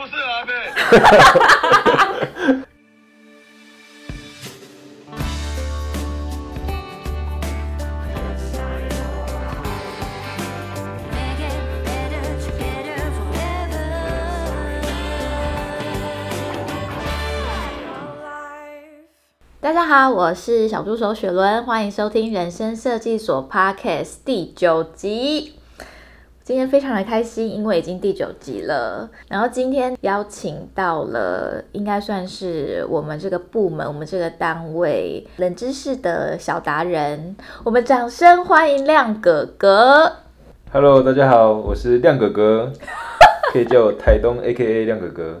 不是阿妹。大家好，我是小助手雪伦，欢迎收听人生设计所 Podcast 第九集。今天非常的开心，因为已经第九集了。然后今天邀请到了，应该算是我们这个部门、我们这个单位冷知识的小达人。我们掌声欢迎亮哥哥。Hello，大家好，我是亮哥哥，可以叫我台东 AKA 亮哥哥。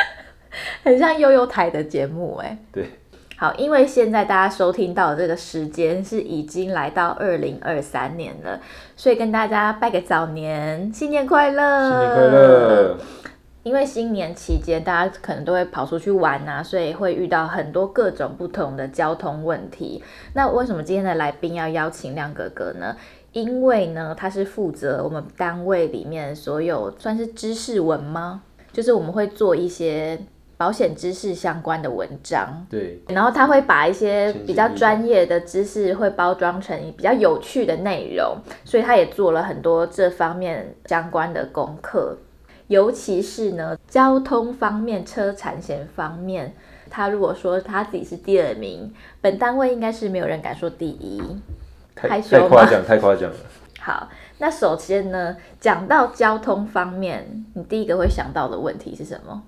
很像悠悠台的节目哎。对。好，因为现在大家收听到的这个时间是已经来到二零二三年了，所以跟大家拜个早年，新年快乐！新年快乐！因为新年期间大家可能都会跑出去玩啊，所以会遇到很多各种不同的交通问题。那为什么今天的来宾要邀请亮哥哥呢？因为呢，他是负责我们单位里面所有算是知识文吗？就是我们会做一些。保险知识相关的文章，对，然后他会把一些比较专业的知识会包装成比较有趣的内容，所以他也做了很多这方面相关的功课，尤其是呢交通方面、车产险方面，他如果说他自己是第二名，本单位应该是没有人敢说第一，太太夸奖，太夸奖了。好，那首先呢，讲到交通方面，你第一个会想到的问题是什么？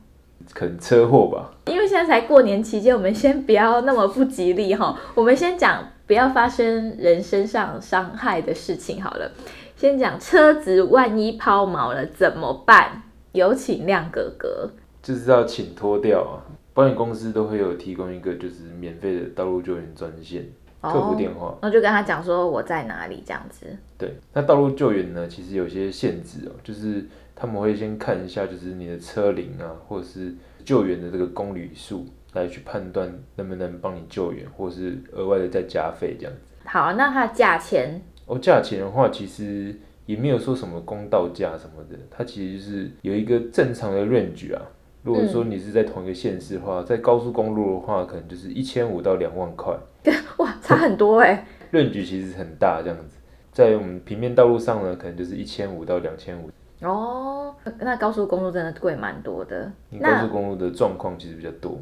可能车祸吧，因为现在才过年期间，我们先不要那么不吉利哈。我们先讲不要发生人身上伤害的事情好了。先讲车子万一抛锚了怎么办？有请亮哥哥。就是要请拖掉啊，保险公司都会有提供一个就是免费的道路救援专线、哦、客服电话，那就跟他讲说我在哪里这样子。对，那道路救援呢，其实有些限制哦，就是。他们会先看一下，就是你的车龄啊，或者是救援的这个公里数，来去判断能不能帮你救援，或是额外的再加费这样子。好，那它的价钱？哦，价钱的话，其实也没有说什么公道价什么的，它其实就是有一个正常的 range 啊。如果说你是在同一个县市的话，在高速公路的话，可能就是一千五到两万块。哇，差很多哎。range 其实很大，这样子，在我们平面道路上呢，可能就是一千五到两千五。哦，那高速公路真的贵蛮多的。你高速公路的状况其实比较多。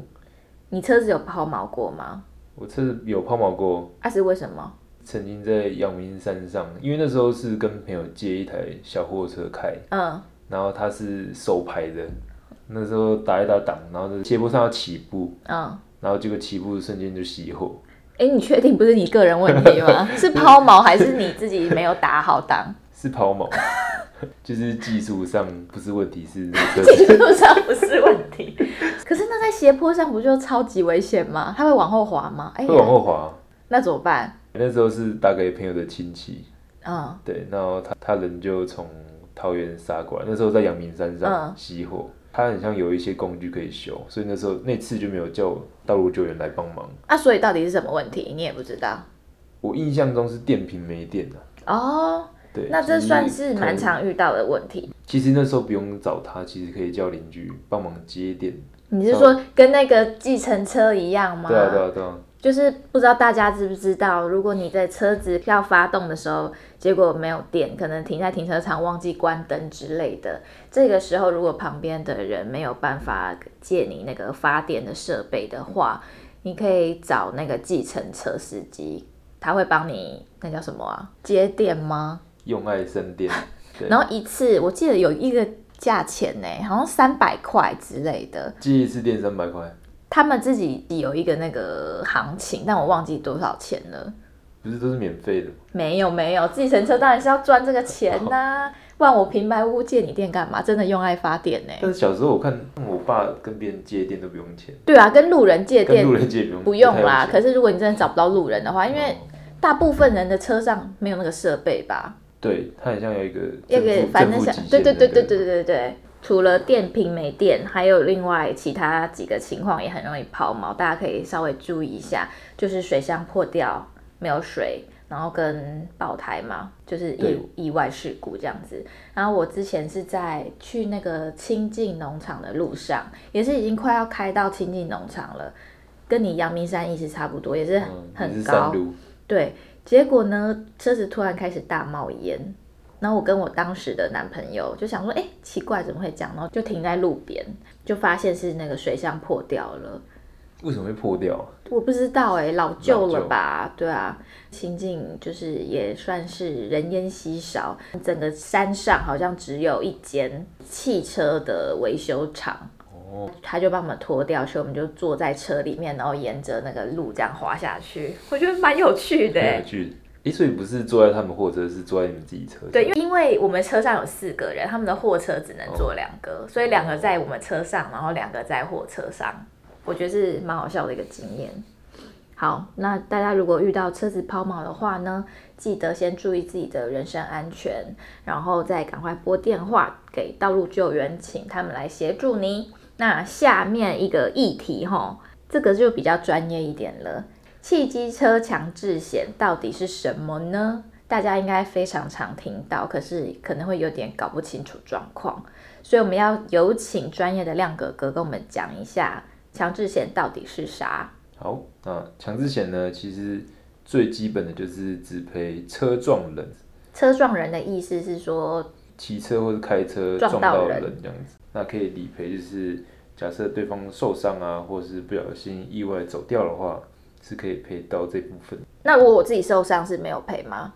你车子有抛锚过吗？我车子有抛锚过。那、啊、是为什么？曾经在阳明山上，因为那时候是跟朋友借一台小货车开，嗯，然后他是手排的，那时候打一打档，然后就斜坡上要起步，嗯，然后结果起步的瞬间就熄火。哎、欸，你确定不是你个人问题吗？是抛锚还是你自己没有打好档？是抛锚。就是技术上不是问题，是 技术上不是问题。可是那在斜坡上不就超级危险吗？它会往后滑吗？哎，会往后滑。那怎么办？那时候是打给朋友的亲戚，嗯，对，然后他他人就从桃园杀过来。那时候在阳明山上熄火，嗯，他很像有一些工具可以修，所以那时候那次就没有叫道路救援来帮忙。啊，所以到底是什么问题？你也不知道。我印象中是电瓶没电了。哦。那这算是蛮常遇到的问题。其实那时候不用找他，其实可以叫邻居帮忙接电。你是说跟那个计程车一样吗？对啊，对啊，对啊。就是不知道大家知不知道，如果你在车子要发动的时候，结果没有电，可能停在停车场忘记关灯之类的，这个时候如果旁边的人没有办法借你那个发电的设备的话，你可以找那个计程车司机，他会帮你那叫什么啊？接电吗？用爱生电，然后一次我记得有一个价钱呢，好像三百块之类的。记一次电三百块。他们自己有一个那个行情，但我忘记多少钱了。不是都是免费的？没有没有，计程车当然是要赚这个钱呐、啊，不然我平白无故借你电干嘛？真的用爱发电呢。但是小时候我看我爸跟别人借电都不用钱。对啊，跟路人借电，路人借不用，不用啦。可是如果你真的找不到路人的话，因为大部分人的车上没有那个设备吧。对，它很像有一个一个，反正像对对对对对对对，除了电瓶没电，还有另外其他几个情况也很容易抛锚，大家可以稍微注意一下，就是水箱破掉没有水，然后跟爆胎嘛，就是意意外事故这样子。然后我之前是在去那个清境农场的路上，也是已经快要开到清境农场了，跟你阳明山意思差不多，也是很高。嗯、对，结果呢，车子突然开始大冒烟。然后我跟我当时的男朋友就想说，哎，奇怪，怎么会这样？然后就停在路边，就发现是那个水箱破掉了。为什么会破掉？我不知道哎，老旧了吧？对啊，清境就是也算是人烟稀少，整个山上好像只有一间汽车的维修厂。哦，他就帮我们脱掉，所以我们就坐在车里面，然后沿着那个路这样滑下去。我觉得蛮有趣的。有趣。所以不是坐在他们货车，是坐在你们自己车上。对，因为因为我们车上有四个人，他们的货车只能坐两个，哦、所以两个在我们车上，然后两个在货车上。我觉得是蛮好笑的一个经验。好，那大家如果遇到车子抛锚的话呢，记得先注意自己的人身安全，然后再赶快拨电话给道路救援，请他们来协助你。那下面一个议题齁，这个就比较专业一点了。汽机车强制险到底是什么呢？大家应该非常常听到，可是可能会有点搞不清楚状况，所以我们要有请专业的亮哥哥跟我们讲一下强制险到底是啥。好，那强制险呢，其实最基本的就是只赔车撞人。车撞人的意思是说，骑车或者开车撞到人这样子，那可以理赔，就是假设对方受伤啊，或是不小心意外走掉的话。是可以赔到这部分。那如果我自己受伤是没有赔吗？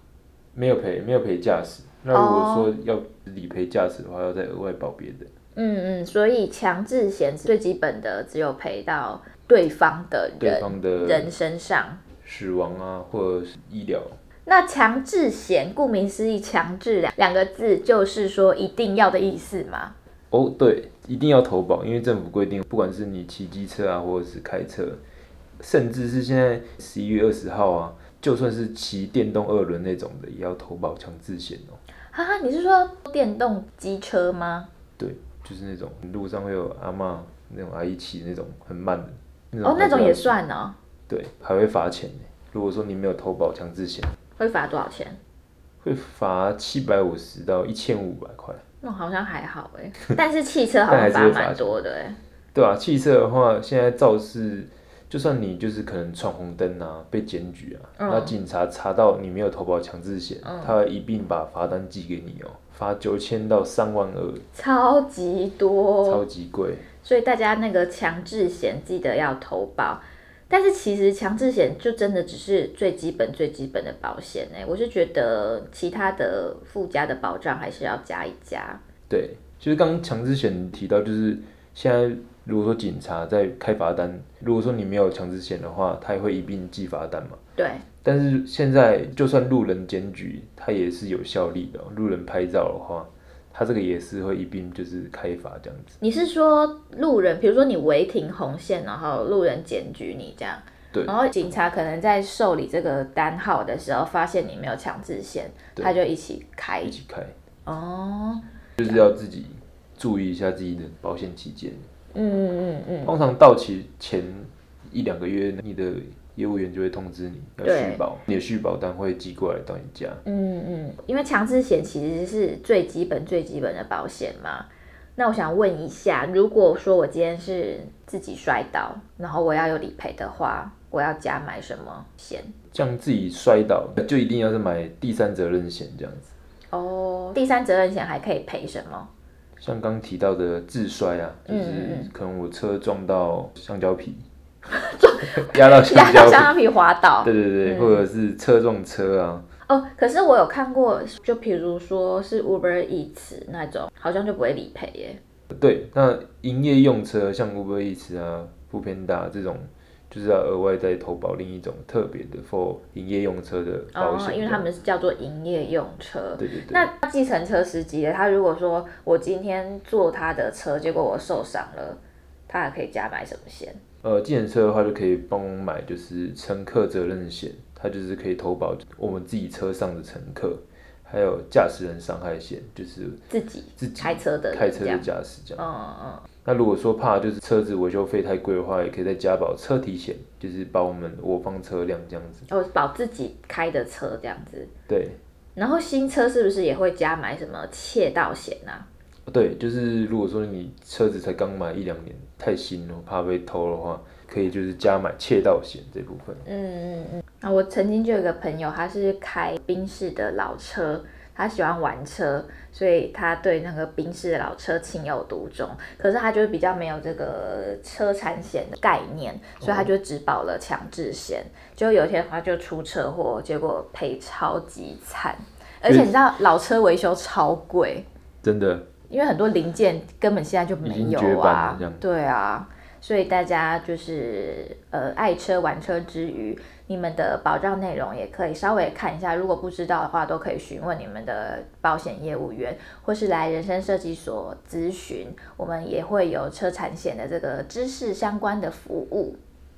没有赔，没有赔驾驶。那如果说要理赔驾驶的话，要再额外保别的。嗯嗯，所以强制险最基本的只有赔到对方的人，对方的人身上死亡啊，或者是医疗。那强制险顾名思义，强制两两个字就是说一定要的意思吗？哦，对，一定要投保，因为政府规定，不管是你骑机车啊，或者是开车。甚至是现在十一月二十号啊，就算是骑电动二轮那种的，也要投保强制险哦。哈哈，你是说电动机车吗？对，就是那种路上会有阿妈那种阿姨骑那种很慢的那种。哦，那种也算哦。对，还会罚钱。如果说你没有投保强制险，会罚多少钱？会罚七百五十到一千五百块。那好像还好哎，但是汽车好像罚蛮多的哎。对啊，汽车的话，现在肇事。就算你就是可能闯红灯啊，被检举啊，那、嗯、警察查到你没有投保强制险，嗯、他会一并把罚单寄给你哦，罚九千到三万二，超级多，超级贵。所以大家那个强制险记得要投保，但是其实强制险就真的只是最基本最基本的保险哎，我是觉得其他的附加的保障还是要加一加。对，就是刚刚强制险提到，就是现在。如果说警察在开罚单，如果说你没有强制险的话，他也会一并记罚单嘛。对。但是现在就算路人检举，他也是有效力的。路人拍照的话，他这个也是会一并就是开罚这样子。你是说路人，比如说你违停红线，然后路人检举你这样，对。然后警察可能在受理这个单号的时候，发现你没有强制险，他就一起开。一起开。哦。就是要自己注意一下自己的保险期间。嗯嗯嗯嗯，通常到期前一两个月，你的业务员就会通知你要续保，你的续保单会寄过来到你家。嗯嗯，因为强制险其实是最基本最基本的保险嘛。那我想问一下，如果说我今天是自己摔倒，然后我要有理赔的话，我要加买什么险？像自己摔倒，就一定要是买第三责任险这样子。哦，第三责任险还可以赔什么？像刚提到的自摔啊，就是可能我车撞到橡胶皮，压到压到橡胶皮滑倒，对对对，嗯、或者是车撞车啊。哦，可是我有看过，就比如说是 Uber Eats 那种，好像就不会理赔耶。对，那营业用车像 Uber Eats 啊、Foodpanda 这种。就是要额外再投保另一种特别的 for 营业用车的保险，哦，因为他们是叫做营业用车。对对对。那计程车司机他如果说我今天坐他的车，结果我受伤了，他还可以加买什么险？呃，计程车的话就可以帮我买，就是乘客责任险，它就是可以投保我们自己车上的乘客，还有驾驶人伤害险，就是自己自己开车的开车的驾驶这样。嗯嗯嗯。那如果说怕就是车子维修费太贵的话，也可以再加保车体险，就是保我们我方车辆这样子。哦，保自己开的车这样子。对。然后新车是不是也会加买什么窃盗险啊？对，就是如果说你车子才刚买一两年，太新了，怕被偷的话，可以就是加买窃盗险这部分。嗯嗯嗯。啊，我曾经就有个朋友，他是开宾士的老车。他喜欢玩车，所以他对那个宾士的老车情有独钟。可是他就是比较没有这个车产险的概念，所以他就只保了强制险。就有一天他就出车祸，结果赔超级惨。而且你知道老车维修超贵，真的，因为很多零件根本现在就没有啊。对啊，所以大家就是呃爱车玩车之余。你们的保障内容也可以稍微看一下，如果不知道的话，都可以询问你们的保险业务员，或是来人生设计所咨询，我们也会有车产险的这个知识相关的服务。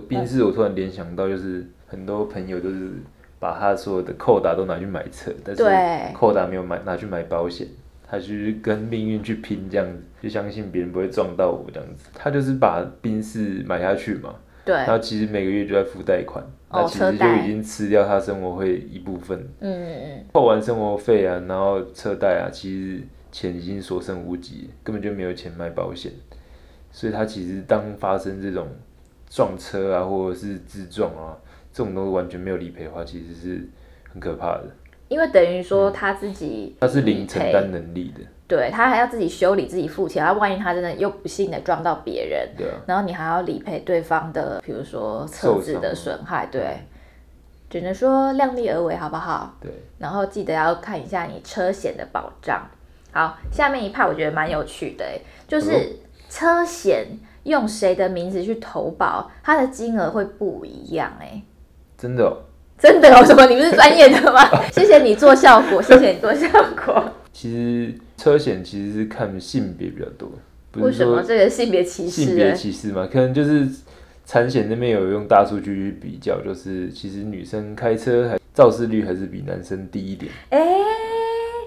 宾士，我突然联想到，就是很多朋友都是把他所有的扣打都拿去买车，但是扣打没有买拿去买保险，他就是跟命运去拼这样子，就相信别人不会撞到我这样子，他就是把宾士买下去嘛。对，然后其实每个月就在付贷款，那其实就已经吃掉他生活费一部分。嗯嗯嗯。扣完生活费啊，然后车贷啊，其实钱已经所剩无几，根本就没有钱买保险。所以他其实当发生这种撞车啊，或者是自撞啊，这种都完全没有理赔的话，其实是很可怕的。因为等于说他自己、嗯，他是零承担能力的。对，他还要自己修理，自己付钱。他万一他真的又不幸的撞到别人，对啊，然后你还要理赔对方的，比如说车子的损害，对，只能说量力而为，好不好？对。然后记得要看一下你车险的保障。好，下面一派我觉得蛮有趣的，就是车险用谁的名字去投保，它的金额会不一样，哎，真的哦？真的哦？什么？你不是专业的吗？谢谢你做效果，谢谢你做效果。其实车险其实是看性别比较多，为什么这个性别歧视？性别歧视嘛，可能就是产险那边有用大数据去比较，就是其实女生开车还肇事率还是比男生低一点。哎、欸，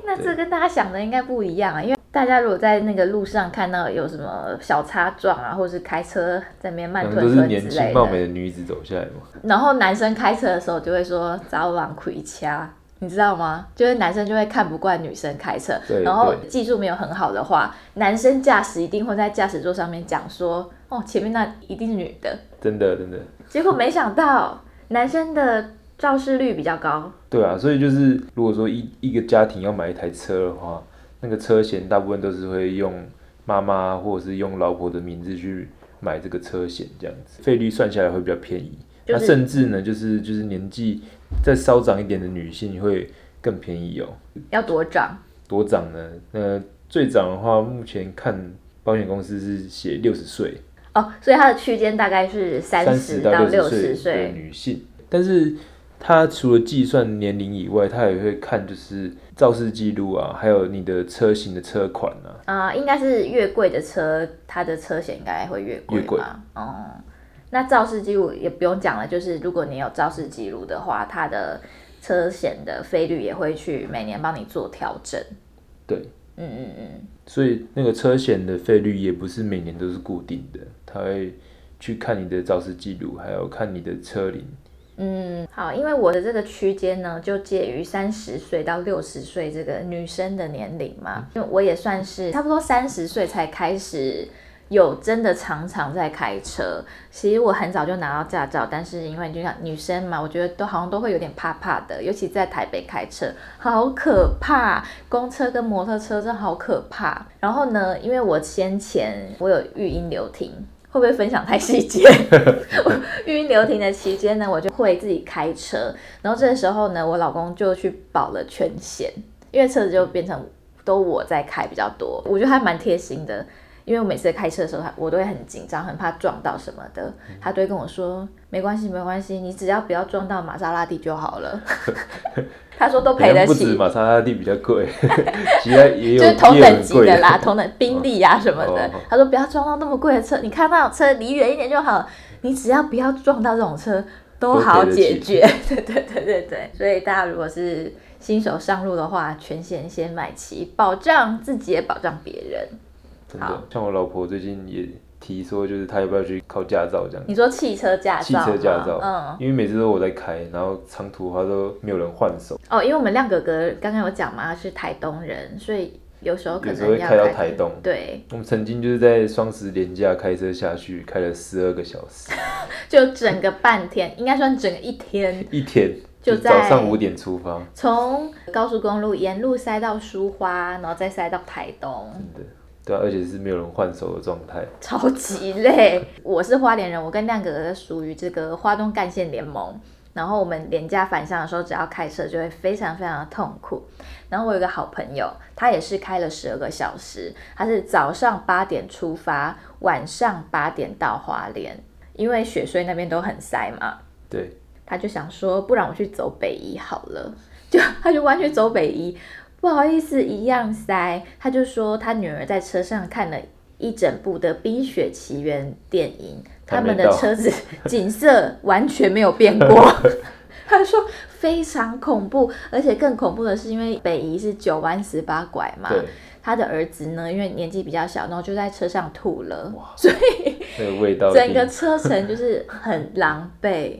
那这跟大家想的应该不一样啊，因为大家如果在那个路上看到有什么小擦撞啊，或者是开车在那边慢吞吞之类的，都是年轻貌美的女子走下来嘛。然后男生开车的时候就会说早晚亏掐。你知道吗？就是男生就会看不惯女生开车，然后技术没有很好的话，男生驾驶一定会在驾驶座上面讲说：“哦，前面那一定是女的。”真的，真的。结果没想到男生的肇事率比较高。对啊，所以就是如果说一一个家庭要买一台车的话，那个车险大部分都是会用妈妈或者是用老婆的名字去买这个车险，这样子费率算下来会比较便宜。那、就是、甚至呢，就是就是年纪再稍长一点的女性会更便宜哦。要多长？多长呢？呃，最长的话，目前看保险公司是写六十岁。哦，所以它的区间大概是三十到六十岁的女性。但是它除了计算年龄以外，它也会看就是肇事记录啊，还有你的车型的车款啊。啊、呃，应该是越贵的车，它的车险应该会越贵。越贵。哦。那肇事记录也不用讲了，就是如果你有肇事记录的话，它的车险的费率也会去每年帮你做调整。对，嗯嗯嗯。所以那个车险的费率也不是每年都是固定的，它会去看你的肇事记录，还有看你的车龄。嗯，好，因为我的这个区间呢，就介于三十岁到六十岁这个女生的年龄嘛，因为我也算是差不多三十岁才开始。有真的常常在开车，其实我很早就拿到驾照，但是因为就像女生嘛，我觉得都好像都会有点怕怕的，尤其在台北开车，好可怕，公车跟摩托车真好可怕。然后呢，因为我先前我有育婴留停，会不会分享太细节？育婴留停的期间呢，我就会自己开车，然后这个时候呢，我老公就去保了全险，因为车子就变成都我在开比较多，我觉得还蛮贴心的。因为我每次开车的时候，我都会很紧张，很怕撞到什么的。他都会跟我说：“没关系，没关系，你只要不要撞到玛莎拉蒂就好了。” 他说都赔得起。不止玛莎拉蒂比较贵，其他也有。就是同等级的啦，同等宾利啊什么的。他说不要撞到那么贵的车，你看那种车离远一点就好，你只要不要撞到这种车，都好解决。对对对对对，所以大家如果是新手上路的话，全险先买齐，保障自己也保障别人。真的，像我老婆最近也提说，就是他要不要去考驾照这样。你说汽车驾照？汽车驾照，嗯，因为每次都我在开，然后长途的话都没有人换手。哦，因为我们亮哥哥刚刚有讲嘛，他是台东人，所以。有时候可能有时候会开到台东，对。我们曾经就是在双十连假开车下去，开了十二个小时，就整个半天，应该算整个一天。一天就早上五点出发，从高速公路沿路塞到苏花，然后再塞到台东。真的，对啊，而且是没有人换手的状态，超级累。我是花莲人，我跟亮哥哥属于这个花东干线联盟。然后我们廉价返乡的时候，只要开车就会非常非常的痛苦。然后我有个好朋友，他也是开了十二个小时，他是早上八点出发，晚上八点到花莲，因为雪穗那边都很塞嘛。对。他就想说，不然我去走北宜好了，就他就完全走北宜，不好意思，一样塞。他就说他女儿在车上看了一整部的《冰雪奇缘》电影。他们的车子景色完全没有变过，他说非常恐怖，而且更恐怖的是，因为北宜是九弯十八拐嘛，他的儿子呢，因为年纪比较小，然后就在车上吐了，所以整个车程就是很狼狈。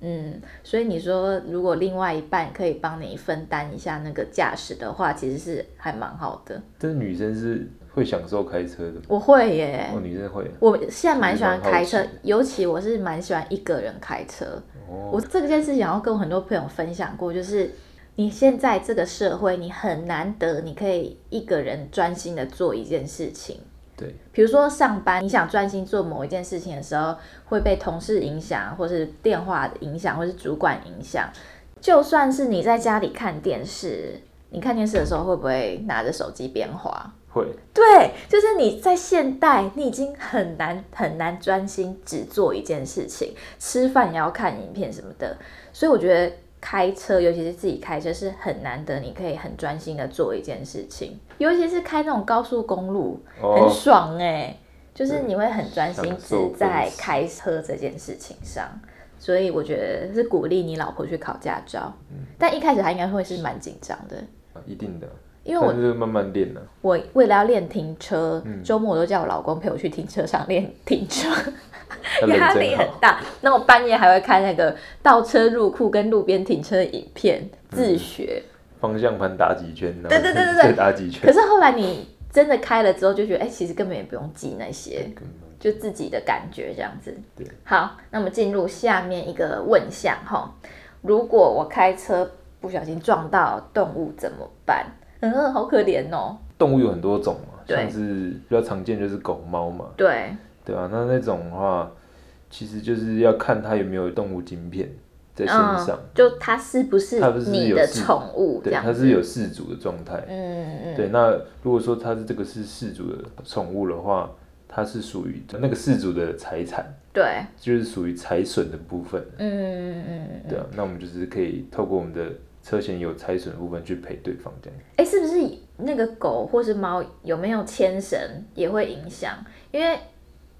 嗯，所以你说如果另外一半可以帮你分担一下那个驾驶的话，其实是还蛮好的。这女生是。会享受开车的，我会耶。哦，女生会。我现在蛮喜欢开车，尤其我是蛮喜欢一个人开车。哦。我这件事情要跟我很多朋友分享过，就是你现在这个社会，你很难得你可以一个人专心的做一件事情。对。比如说上班，你想专心做某一件事情的时候，会被同事影响，或是电话影响，或是主管影响。就算是你在家里看电视，你看电视的时候会不会拿着手机边滑？会，对，就是你在现代，你已经很难很难专心只做一件事情，吃饭也要看影片什么的，所以我觉得开车，尤其是自己开车，是很难得你可以很专心的做一件事情，尤其是开那种高速公路，哦、很爽哎、欸，就是你会很专心只在开车这件事情上，所以我觉得是鼓励你老婆去考驾照，嗯、但一开始她应该会是蛮紧张的，一定的。因为我是慢慢练的。我为了要练停车，周末我都叫我老公陪我去停车场练停车，压力很大。那我半夜还会看那个倒车入库跟路边停车的影片，自学。方向盘打几圈？对对对对对，打几圈。可是后来你真的开了之后，就觉得哎，其实根本也不用记那些，就自己的感觉这样子。对。好，那么进入下面一个问项哈，如果我开车不小心撞到动物怎么办？嗯，好可怜哦。动物有很多种嘛，像是比较常见就是狗猫嘛。对。对啊，那那种的话，其实就是要看它有没有动物晶片在身上，嗯、就它是不是你的宠物？对，它是有饲主的状态。嗯嗯。对，那如果说它是这个是饲主的宠物的话，它是属于那个饲主的财产。对。就是属于财损的部分。嗯嗯嗯。对啊，那我们就是可以透过我们的。车险有拆损的部分去赔对方这样。哎、欸，是不是那个狗或是猫有没有牵绳也会影响？因为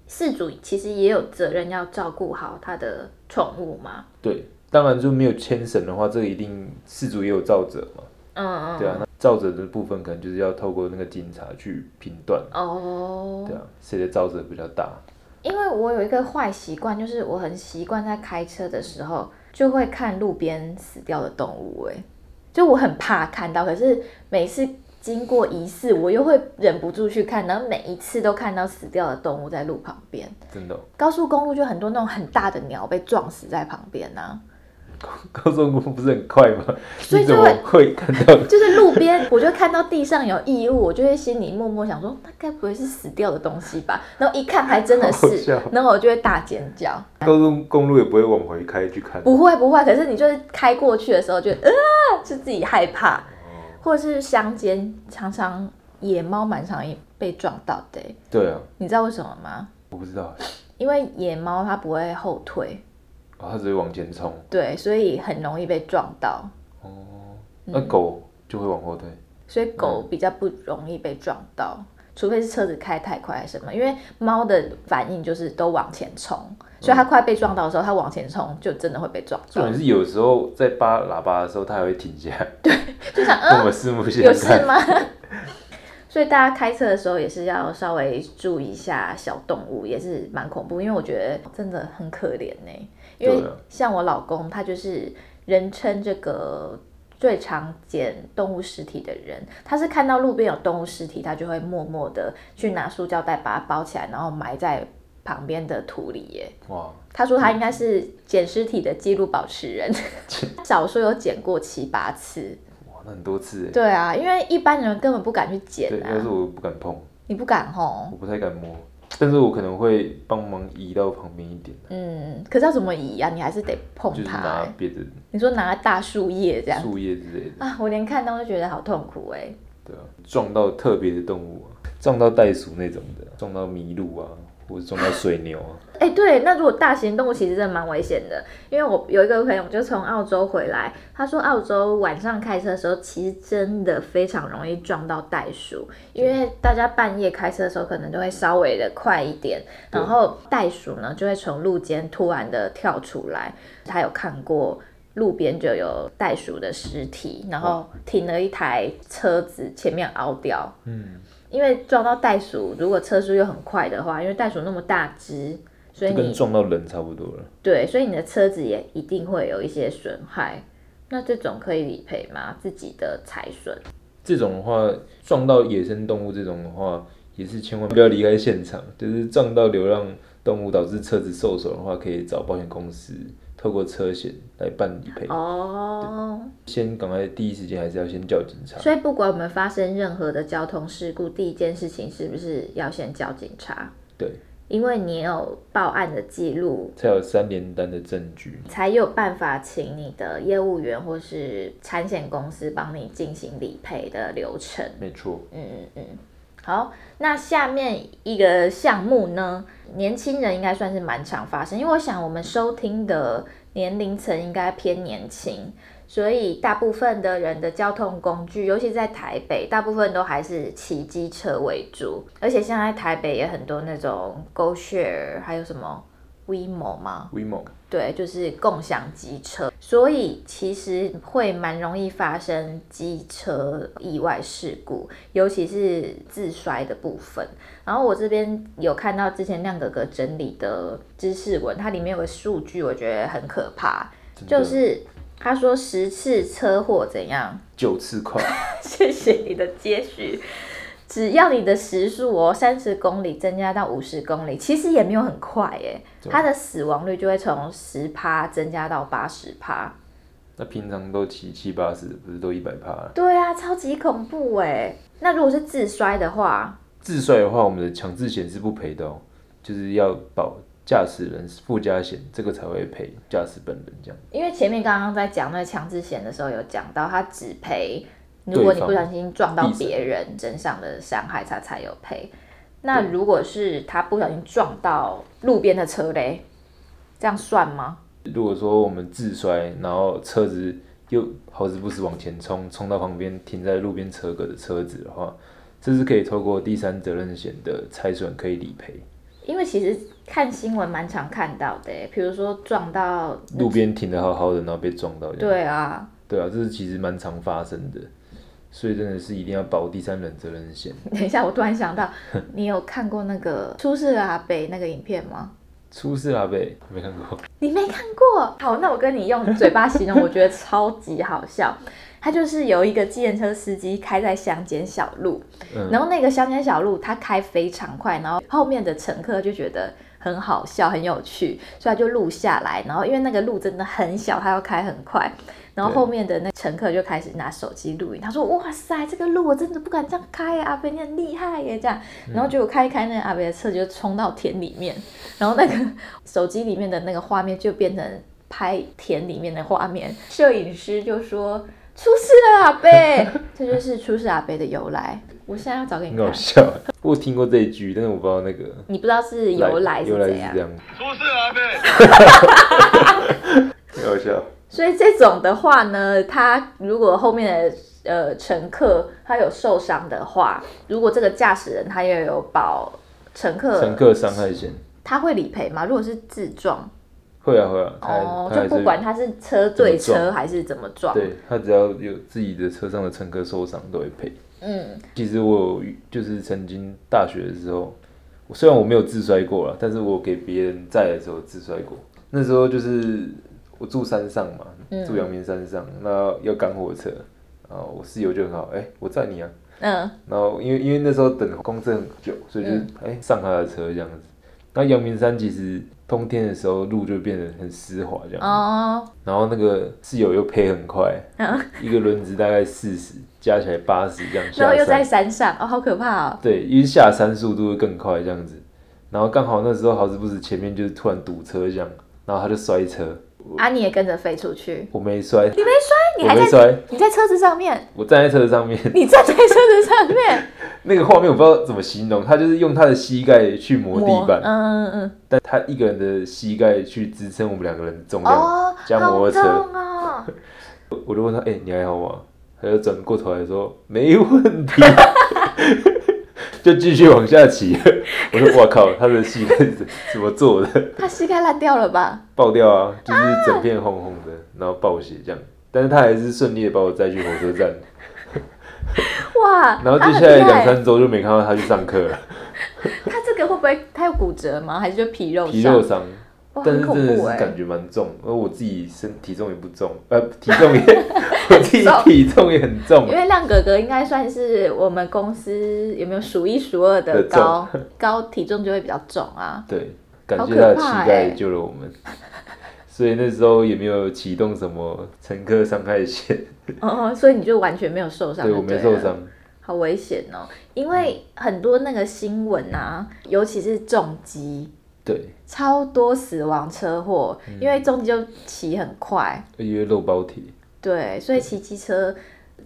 事主其实也有责任要照顾好他的宠物嘛。对，当然就没有牵绳的话，这个一定事主也有照责嘛。嗯嗯。对啊，那肇责的部分可能就是要透过那个警察去评断。哦。对啊，谁的照责比较大？因为我有一个坏习惯，就是我很习惯在开车的时候。就会看路边死掉的动物，哎，就我很怕看到，可是每次经过一次，我又会忍不住去看，然后每一次都看到死掉的动物在路旁边。真的哦？高速公路就很多那种很大的鸟被撞死在旁边啊。高速公路不是很快吗？所以就会会看到，就是路边，我就看到地上有异物，我就会心里默默想说，那该不会是死掉的东西吧？然后一看，还真的是，然后我就会大尖叫。高速公路也不会往回开去看，不会不会。可是你就是开过去的时候就，就啊，是自己害怕，或者是乡间常常野猫蛮常被撞到的。对啊，你知道为什么吗？我不知道，因为野猫它不会后退。哦，它只会往前冲，对，所以很容易被撞到。哦，那狗就会往后退，所以狗比较不容易被撞到。嗯、除非是车子开太快还是什么，因为猫的反应就是都往前冲，所以它快被撞到的时候，它往前冲就真的会被撞。重点是有时候在扒喇叭的时候，它还会停下来，对，就想嗯，我四目有事吗？所以大家开车的时候也是要稍微注意一下小动物，也是蛮恐怖，因为我觉得真的很可怜呢。因为像我老公，他就是人称这个。最常捡动物尸体的人，他是看到路边有动物尸体，他就会默默的去拿塑胶袋把它包起来，然后埋在旁边的土里耶。哇！他说他应该是捡尸体的记录保持人，少说有捡过七八次。哇，那很多次。对啊，因为一般人根本不敢去捡啊。对，但是我不敢碰。你不敢吼？我不太敢摸。但是我可能会帮忙移到旁边一点。嗯，可是要怎么移啊？你还是得碰它。就是拿别的。你说拿大树叶这样。树叶之类的。啊，我连看到都觉得好痛苦哎。对啊，撞到特别的动物啊，撞到袋鼠那种的，撞到麋鹿啊。或者撞到水牛啊！哎、欸，对，那如果大型动物其实真的蛮危险的，因为我有一个朋友就从澳洲回来，他说澳洲晚上开车的时候，其实真的非常容易撞到袋鼠，因为大家半夜开车的时候可能都会稍微的快一点，然后袋鼠呢就会从路肩突然的跳出来。他有看过路边就有袋鼠的尸体，然后停了一台车子前面凹掉。嗯。因为撞到袋鼠，如果车速又很快的话，因为袋鼠那么大只，所以你跟撞到人差不多了。对，所以你的车子也一定会有一些损害。那这种可以理赔吗？自己的财损？这种的话，撞到野生动物这种的话，也是千万不要离开现场。就是撞到流浪动物导致车子受损的话，可以找保险公司。透过车险来办理赔哦，先赶快第一时间还是要先叫警察。所以不管我们发生任何的交通事故，第一件事情是不是要先叫警察？对，因为你有报案的记录，才有三联单的证据，才有办法请你的业务员或是产险公司帮你进行理赔的流程。没错，嗯嗯嗯。好，那下面一个项目呢，年轻人应该算是蛮常发生，因为我想我们收听的年龄层应该偏年轻，所以大部分的人的交通工具，尤其在台北，大部分都还是骑机车为主，而且现在台北也很多那种 GoShare，还有什么 WeMo 吗？WeMo。对，就是共享机车，所以其实会蛮容易发生机车意外事故，尤其是自摔的部分。然后我这边有看到之前亮哥哥整理的知识文，它里面有个数据，我觉得很可怕，就是他说十次车祸怎样？九次快。谢谢你的接续。只要你的时速哦，三十公里增加到五十公里，其实也没有很快耶。它的死亡率就会从十趴增加到八十趴。那平常都骑七八十，不是都一百趴了？对啊，超级恐怖哎。那如果是自摔的话，自摔的话，我们的强制险是不赔的哦，就是要保驾驶人附加险，这个才会赔驾驶本人这样。因为前面刚刚在讲那个强制险的时候，有讲到它只赔。如果你不小心撞到别人身上的伤害，他才有赔。那如果是他不小心撞到路边的车嘞，这样算吗？如果说我们自摔，然后车子又好死不死往前冲，冲到旁边停在路边车格的车子的话，这是可以透过第三责任险的拆损可以理赔。因为其实看新闻蛮常看到的，比如说撞到路边停的好好的，然后被撞到。对啊，对啊，这是其实蛮常发生的。所以真的是一定要保第三人责任险。等一下，我突然想到，你有看过那个出事的阿北那个影片吗？出事阿北没看过。你没看过？好，那我跟你用嘴巴形容，我觉得超级好笑。他就是有一个计程车司机开在乡间小路，嗯、然后那个乡间小路他开非常快，然后后面的乘客就觉得很好笑、很有趣，所以他就录下来。然后因为那个路真的很小，他要开很快。然后后面的那乘客就开始拿手机录影，他说：“哇塞，这个路我真的不敢这样开啊，阿飞你很厉害耶！”这样，然后结果开一开，那个阿伯的车就冲到田里面，然后那个手机里面的那个画面就变成拍田里面的画面。摄影师就说：“出事了，阿伯！” 这就是出事阿伯的由来。我现在要找给你看。很搞笑，我听过这一句，但是我不知道那个。你不知道是由来是怎样？出事了，阿伯！很搞笑。所以这种的话呢，他如果后面的呃乘客他有受伤的话，如果这个驾驶人他也有保乘客乘客伤害险，他会理赔吗？如果是自撞？会啊会啊，哦，就不管他是车对车还是怎么撞，对，他只要有自己的车上的乘客受伤都会赔。嗯，其实我有就是曾经大学的时候，虽然我没有自摔过了，但是我给别人载的时候自摔过。那时候就是我住山上嘛，嗯、住阳明山上，那要赶火车，然后我室友就很好，哎、欸，我载你啊。嗯，然后因为因为那时候等公车很久，所以就哎、嗯欸、上他的车这样子。那阳明山其实。冬天的时候路就变得很湿滑这样，oh. 然后那个室友又配很快，oh. 一个轮子大概四十，加起来八十这样下。然后又在山上，哦，好可怕哦。对，因为下山速度会更快这样子，然后刚好那时候好死不死前面就是突然堵车这样，然后他就摔车。啊！你也跟着飞出去？我没摔，你没摔，你还在摔？你在车子上面？我站在车子上面。你站在车子上面？那个画面我不知道怎么形容，他就是用他的膝盖去磨地板，嗯嗯嗯，但他一个人的膝盖去支撑我们两个人的重量，加摩托车。我就问他，哎，你还好吗？他就转过头来说，没问题。就继续往下骑，我说我靠，他的膝盖是怎么做的？他膝盖烂掉了吧？爆掉啊，就是整片红红的，然后爆血这样。但是他还是顺利的把我载去火车站。哇！然后接下来两三周就没看到他去上课了。他这个会不会他有骨折吗？还是就皮肉皮肉伤？但是真的是感觉蛮重，而我自己身体重也不重，呃，体重也，我 自己体重也很重。因为亮哥哥应该算是我们公司有没有数一数二的高高体重就会比较重啊。对，感谢他的膝盖救了我们，所以那时候也没有启动什么乘客伤害险。哦，所以你就完全没有受伤？对，我没受伤。好危险哦，因为很多那个新闻啊，尤其是重机。对，超多死亡车祸，嗯、因为重机就骑很快，因为漏包铁。对，所以骑机车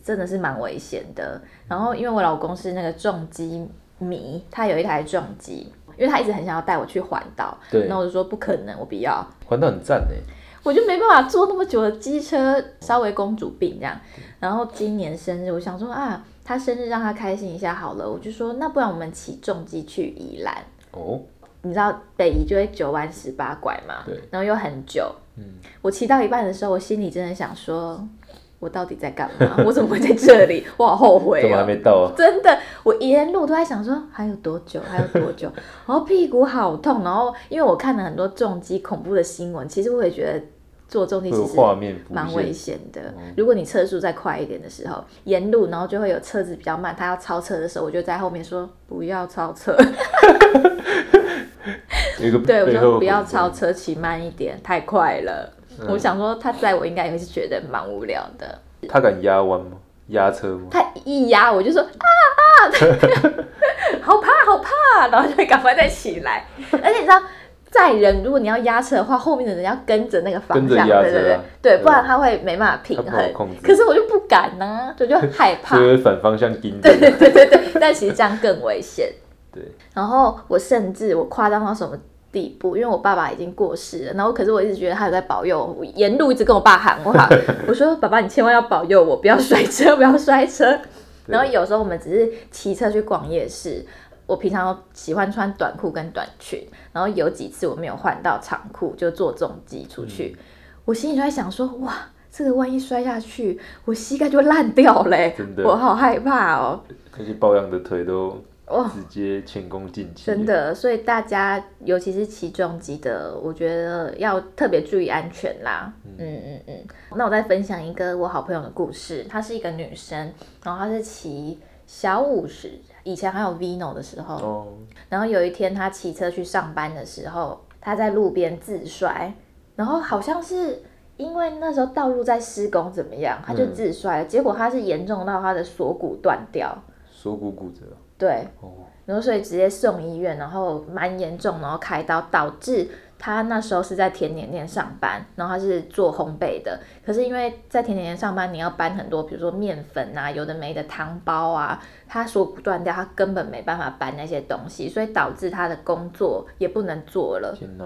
真的是蛮危险的。然后，因为我老公是那个重机迷，他有一台重机，因为他一直很想要带我去环岛。对，那我就说不可能，我不要。环岛很赞哎，我就没办法坐那么久的机车，稍微公主病这样。然后今年生日，我想说啊，他生日让他开心一下好了，我就说那不然我们骑重机去宜兰哦。你知道北宜就会九弯十八拐嘛？对。然后又很久。嗯。我骑到一半的时候，我心里真的想说，我到底在干嘛？我怎么会在这里？我好后悔。怎么还没到啊？真的，我沿路都在想说，还有多久？还有多久？然后屁股好痛。然后因为我看了很多重击恐怖的新闻，其实我也觉得坐重机其实蛮危险的。如果你车速再快一点的时候，沿路然后就会有车子比较慢，他要超车的时候，我就在后面说不要超车。对，我说不要超车，骑慢一点，太快了。嗯、我想说，他载我应该也会是觉得蛮无聊的。他敢压弯吗？压车吗？他一压我就说啊啊，好怕好怕，然后就会赶快再起来。而且你知道，载人如果你要压车的话，后面的人要跟着那个方向，啊、对对对，对，不然他会没办法平衡。可是我就不敢呢、啊，就就 害怕。就会反方向盯。对对对对对，但其实这样更危险。对，然后我甚至我夸张到什么地步？因为我爸爸已经过世了，然后可是我一直觉得他有在保佑我，沿路一直跟我爸喊话，我说：“爸爸，你千万要保佑我，不要摔车，不要摔车。”然后有时候我们只是骑车去逛夜市，我平常喜欢穿短裤跟短裙，然后有几次我没有换到长裤，就坐重机出去，嗯、我心里就在想说：“哇，这个万一摔下去，我膝盖就烂掉嘞！”我好害怕哦。那些保养的腿都。哦，直接前功尽弃，真的，所以大家尤其是骑重机的，我觉得要特别注意安全啦。嗯。嗯嗯嗯。那我再分享一个我好朋友的故事，她是一个女生，然后她是骑小五十，以前还有 Vino 的时候，哦，然后有一天她骑车去上班的时候，她在路边自摔，然后好像是因为那时候道路在施工怎么样，她就自摔了，嗯，结果她是严重到她的锁骨断掉，锁骨骨折。对，然后所以直接送医院，然后蛮严重，然后开刀，导致他那时候是在甜点店上班，然后他是做烘焙的，可是因为在甜点店上班，你要搬很多，比如说面粉啊，有的没的汤包啊，他锁骨断掉，他根本没办法搬那些东西，所以导致他的工作也不能做了。天哪！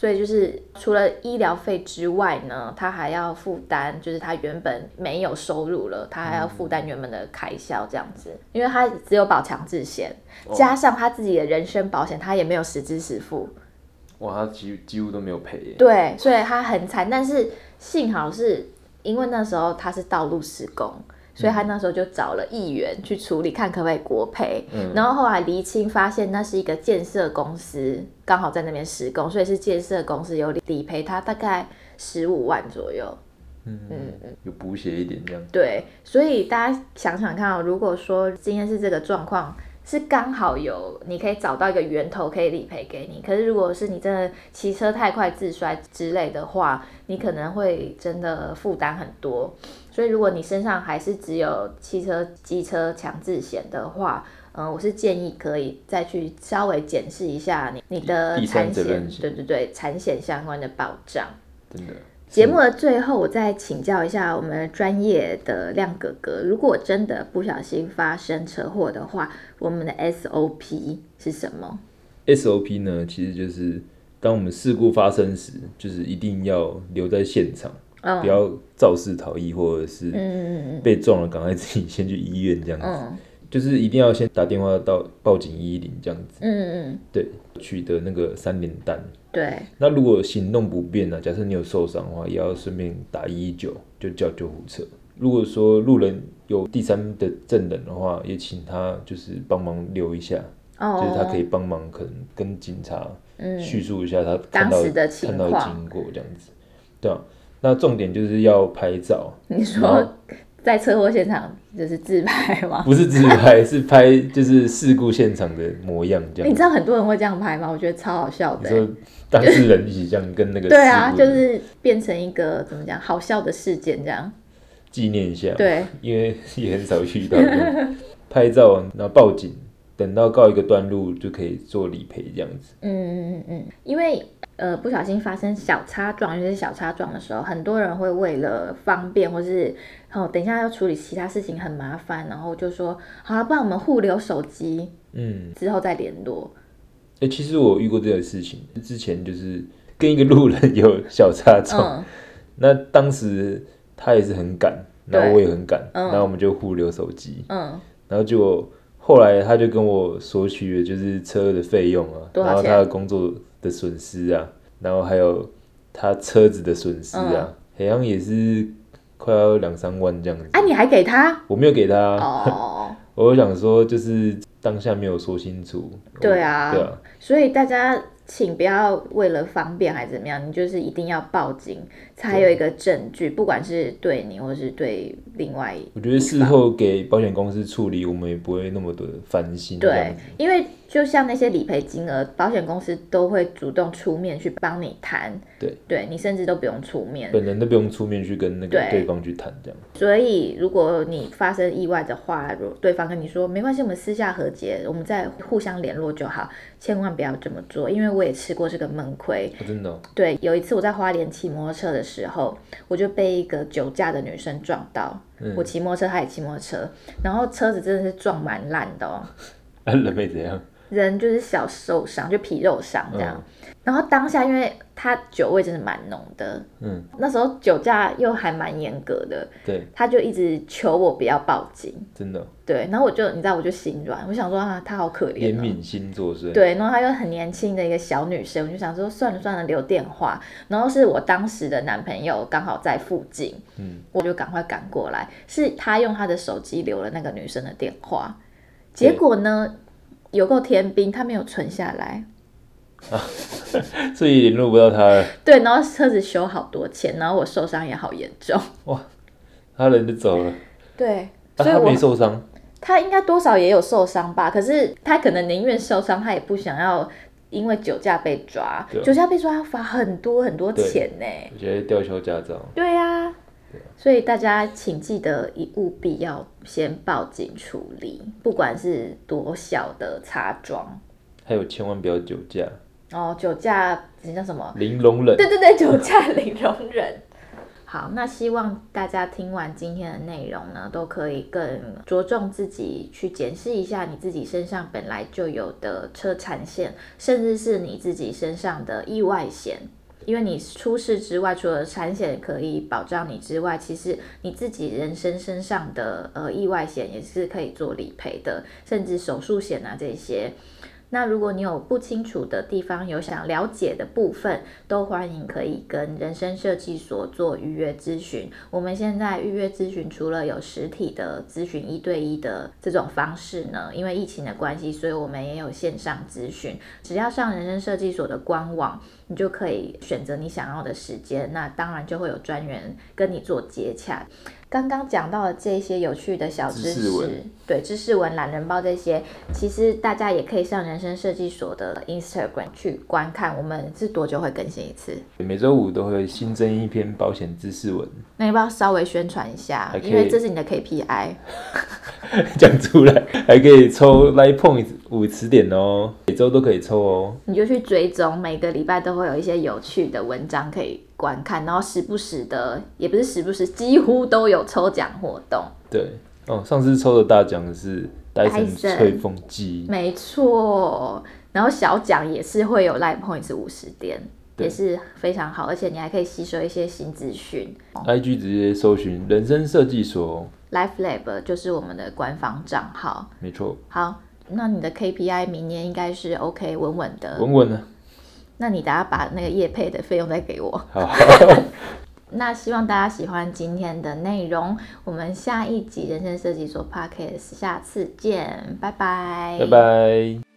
所以就是除了医疗费之外呢，他还要负担，就是他原本没有收入了，他还要负担原本的开销这样子，因为他只有保强制险，加上他自己的人身保险，他也没有实支实付。哇，他几几乎都没有赔耶。对，所以他很惨，但是幸好是因为那时候他是道路施工。所以他那时候就找了议员去处理，看可不可以国赔。嗯、然后后来厘清发现，那是一个建设公司刚好在那边施工，所以是建设公司有理赔他大概十五万左右。嗯嗯嗯，有补血一点这样。对，所以大家想想看哦，如果说今天是这个状况。是刚好有，你可以找到一个源头可以理赔给你。可是如果是你真的骑车太快自摔之类的话，你可能会真的负担很多。所以如果你身上还是只有汽车、机车强制险的话，嗯、呃，我是建议可以再去稍微检视一下你你的产险，对对对，产险相关的保障。真的。节目的最后，我再请教一下我们专业的亮哥哥，如果真的不小心发生车祸的话，我们的 SOP 是什么？SOP 呢，其实就是当我们事故发生时，就是一定要留在现场，哦、不要肇事逃逸，或者是被撞了，赶快自己先去医院这样子。嗯就是一定要先打电话到报警一一零这样子，嗯嗯，对，取得那个三联单。对，那如果行动不便呢、啊？假设你有受伤的话，也要顺便打一一九，就叫救护车。如果说路人有第三的证人的话，也请他就是帮忙留一下，哦、就是他可以帮忙可能跟警察叙述一下他看到看到经过这样子。对啊，那重点就是要拍照。你说。在车祸现场就是自拍吗？不是自拍，是拍就是事故现场的模样这样。你知道很多人会这样拍吗？我觉得超好笑的。说当事人一起这样跟那个对啊，就是变成一个怎么讲好笑的事件这样。纪念一下。对，因为也很少遇到拍照然后报警，等到告一个段落就可以做理赔这样子。嗯嗯嗯嗯，因为。呃，不小心发生小擦撞，尤其是小擦撞的时候，很多人会为了方便，或是哦，等一下要处理其他事情很麻烦，然后就说好了，不然我们互留手机，嗯，之后再联络。哎、欸，其实我遇过这个事情，之前就是跟一个路人 有小擦撞，嗯、那当时他也是很赶，然后我也很赶，嗯、然后我们就互留手机，嗯，然后就后来他就跟我索取的就是车的费用啊，然后他的工作。的损失啊，然后还有他车子的损失啊，好像、嗯、也是快要两三万这样子。哎、啊，你还给他？我没有给他。哦，我想说就是当下没有说清楚。对啊，对啊，所以大家。请不要为了方便还是怎么样，你就是一定要报警，才有一个证据，不管是对你或是对另外。我觉得事后给保险公司处理，我们也不会那么的烦心。对，因为就像那些理赔金额，保险公司都会主动出面去帮你谈。对，对你甚至都不用出面，本人都不用出面去跟那个对方去谈这样。所以如果你发生意外的话，如对方跟你说没关系，我们私下和解，我们再互相联络就好，千万不要这么做，因为我也吃过这个闷亏。哦，真的哦？对，有一次我在花莲骑摩托车的时候，我就被一个酒驾的女生撞到。嗯、我骑摩托车，她也骑摩托车，然后车子真的是撞蛮烂的哦。啊，人没怎样？人就是小受伤，就皮肉伤这样。嗯、然后当下，因为他酒味真的蛮浓的，嗯，那时候酒驾又还蛮严格的，对，他就一直求我不要报警，真的，对。然后我就，你知道，我就心软，我想说啊，他好可怜、哦，怜悯心作祟，对。然后他又很年轻的一个小女生，我就想说算了算了，留电话。然后是我当时的男朋友刚好在附近，嗯，我就赶快赶过来，是他用他的手机留了那个女生的电话，结果呢？有够天兵，他没有存下来，啊，所以联络不到他了。对，然后车子修好多钱，然后我受伤也好严重。哇，他人就走了。对，啊、他没受伤。他应该多少也有受伤吧？可是他可能宁愿受伤，他也不想要因为酒驾被抓。酒驾被抓要罚很多很多钱呢。我觉得吊销驾照。对呀、啊。所以大家请记得，一务必要先报警处理，不管是多小的擦撞，还有千万不要酒驾哦。酒驾，这叫什么？零容忍。对对对，酒驾零容忍。好，那希望大家听完今天的内容呢，都可以更着重自己去检视一下你自己身上本来就有的车产险，甚至是你自己身上的意外险。因为你出事之外，除了产险可以保障你之外，其实你自己人身身上的呃意外险也是可以做理赔的，甚至手术险啊这些。那如果你有不清楚的地方，有想了解的部分，都欢迎可以跟人生设计所做预约咨询。我们现在预约咨询除了有实体的咨询一对一的这种方式呢，因为疫情的关系，所以我们也有线上咨询。只要上人生设计所的官网，你就可以选择你想要的时间。那当然就会有专员跟你做接洽。刚刚讲到的这些有趣的小知识，知识对知识文、懒人包这些，其实大家也可以上人生设计所的 Instagram 去观看。我们是多久会更新一次？每周五都会新增一篇保险知识文。那要不要稍微宣传一下？因为这是你的 KPI。讲出来还可以抽 Live Point 五词典哦，每周都可以抽哦。你就去追踪，每个礼拜都会有一些有趣的文章可以观看，然后时不时的，也不是时不时，几乎都有抽奖活动。对，哦，上次抽的大奖是戴森吹风机，没错。然后小奖也是会有 Live Points 五十点，也是非常好，而且你还可以吸收一些新资讯。IG 直接搜寻人生设计所，Life Lab 就是我们的官方账号。没错。好，那你的 KPI 明年应该是 OK 稳稳的，稳稳的。那你等下把那个叶配的费用再给我。好，那希望大家喜欢今天的内容，我们下一集人生设计所 Podcast 下次见，拜拜。拜拜。